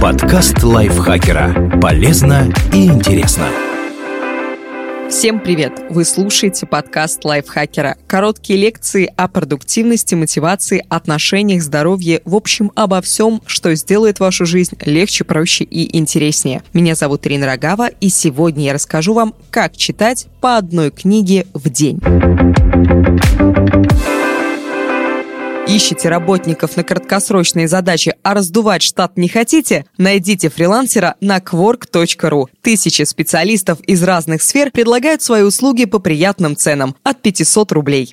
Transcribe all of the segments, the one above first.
Подкаст лайфхакера. Полезно и интересно. Всем привет! Вы слушаете подкаст лайфхакера. Короткие лекции о продуктивности, мотивации, отношениях, здоровье, в общем, обо всем, что сделает вашу жизнь легче, проще и интереснее. Меня зовут Ирина Рогава, и сегодня я расскажу вам, как читать по одной книге в день. Ищете работников на краткосрочные задачи, а раздувать штат не хотите? Найдите фрилансера на quark.ru. Тысячи специалистов из разных сфер предлагают свои услуги по приятным ценам – от 500 рублей.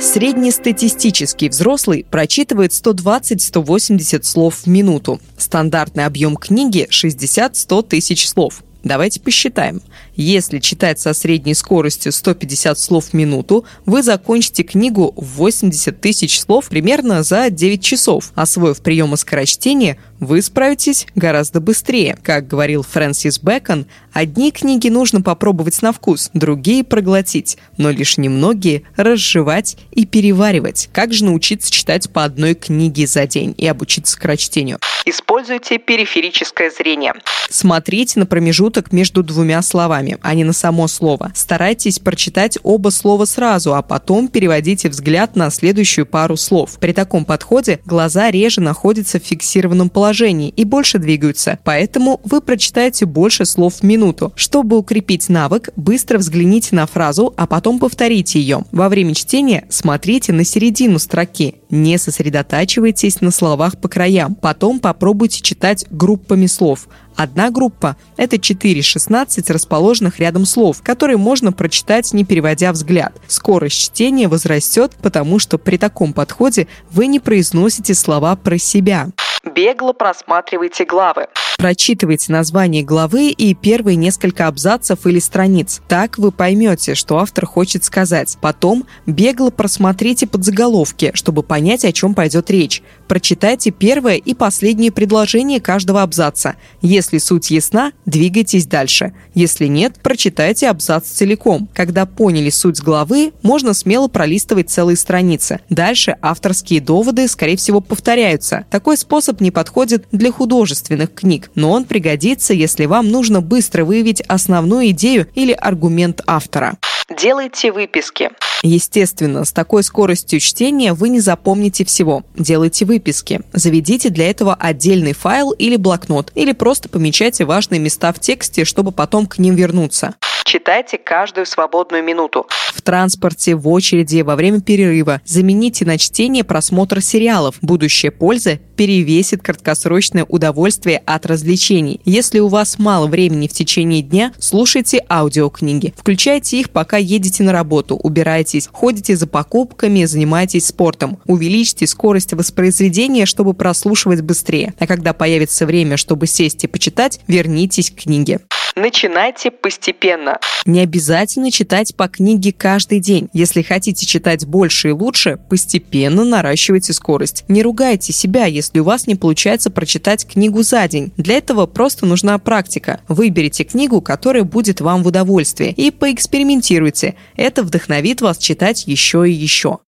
Среднестатистический взрослый прочитывает 120-180 слов в минуту. Стандартный объем книги – 60-100 тысяч слов. Давайте посчитаем. Если читать со средней скоростью 150 слов в минуту, вы закончите книгу в 80 тысяч слов примерно за 9 часов. Освоив приемы скорочтения, вы справитесь гораздо быстрее. Как говорил Фрэнсис Бэкон, одни книги нужно попробовать на вкус, другие проглотить, но лишь немногие разжевать и переваривать. Как же научиться читать по одной книге за день и обучиться скорочтению? Используйте периферическое зрение. Смотрите на промежуток между двумя словами, а не на само слово. Старайтесь прочитать оба слова сразу, а потом переводите взгляд на следующую пару слов. При таком подходе глаза реже находятся в фиксированном положении и больше двигаются, поэтому вы прочитаете больше слов в минуту. Чтобы укрепить навык, быстро взгляните на фразу, а потом повторите ее. Во время чтения смотрите на середину строки, не сосредотачивайтесь на словах по краям. Потом попробуйте читать группами слов. Одна группа – это 4-16 расположенных рядом слов, которые можно прочитать, не переводя взгляд. Скорость чтения возрастет, потому что при таком подходе вы не произносите слова про себя. Бегло просматривайте главы. Прочитывайте название главы и первые несколько абзацев или страниц. Так вы поймете, что автор хочет сказать. Потом бегло просмотрите подзаголовки, чтобы понять, о чем пойдет речь. Прочитайте первое и последнее предложение каждого абзаца. Если суть ясна, двигайтесь дальше. Если нет, прочитайте абзац целиком. Когда поняли суть главы, можно смело пролистывать целые страницы. Дальше авторские доводы, скорее всего, повторяются. Такой способ не подходит для художественных книг но он пригодится, если вам нужно быстро выявить основную идею или аргумент автора. Делайте выписки. Естественно, с такой скоростью чтения вы не запомните всего. Делайте выписки. Заведите для этого отдельный файл или блокнот, или просто помечайте важные места в тексте, чтобы потом к ним вернуться. Читайте каждую свободную минуту. В транспорте, в очереди, во время перерыва. Замените на чтение просмотр сериалов. Будущая польза перевесит краткосрочное удовольствие от развлечений. Если у вас мало времени в течение дня, слушайте аудиокниги. Включайте их, пока едете на работу, убирайтесь, ходите за покупками, занимайтесь спортом. Увеличьте скорость воспроизведения, чтобы прослушивать быстрее. А когда появится время, чтобы сесть и почитать, вернитесь к книге. Начинайте постепенно. Не обязательно читать по книге каждый день. Если хотите читать больше и лучше, постепенно наращивайте скорость. Не ругайте себя, если у вас не получается прочитать книгу за день. Для этого просто нужна практика. Выберите книгу, которая будет вам в удовольствие, и поэкспериментируйте. Это вдохновит вас читать еще и еще.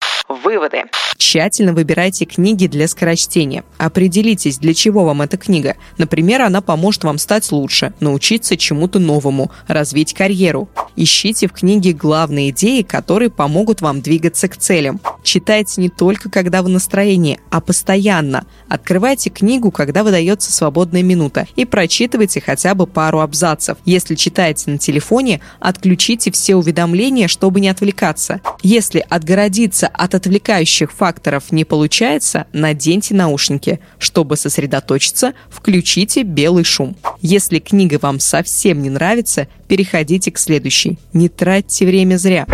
Выводы. Тщательно выбирайте книги для скорочтения. Определитесь, для чего вам эта книга. Например, она поможет вам стать лучше, научиться чему-то новому, развить карьеру. Ищите в книге главные идеи, которые помогут вам двигаться к целям. Читайте не только, когда вы настроении, а постоянно. Открывайте книгу, когда выдается свободная минута, и прочитывайте хотя бы пару абзацев. Если читаете на телефоне, отключите все уведомления, чтобы не отвлекаться. Если отгородиться от отвлекающих факторов не получается, наденьте наушники. Чтобы сосредоточиться, включите белый шум. Если книга вам совсем не нравится, переходите к следующей. Не тратьте время зря.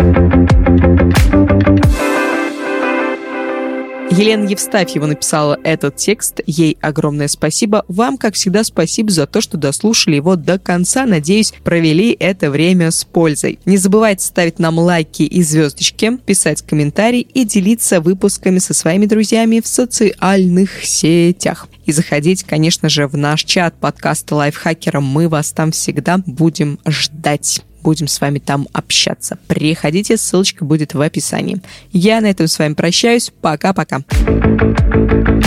Елена Евстафьева написала этот текст. Ей огромное спасибо. Вам, как всегда, спасибо за то, что дослушали его до конца. Надеюсь, провели это время с пользой. Не забывайте ставить нам лайки и звездочки, писать комментарии и делиться выпусками со своими друзьями в социальных сетях. И заходить, конечно же, в наш чат подкаста Лайфхакера. Мы вас там всегда будем ждать. Будем с вами там общаться. Приходите, ссылочка будет в описании. Я на этом с вами прощаюсь. Пока-пока.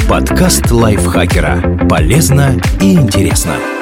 Подкаст лайфхакера. Полезно и интересно.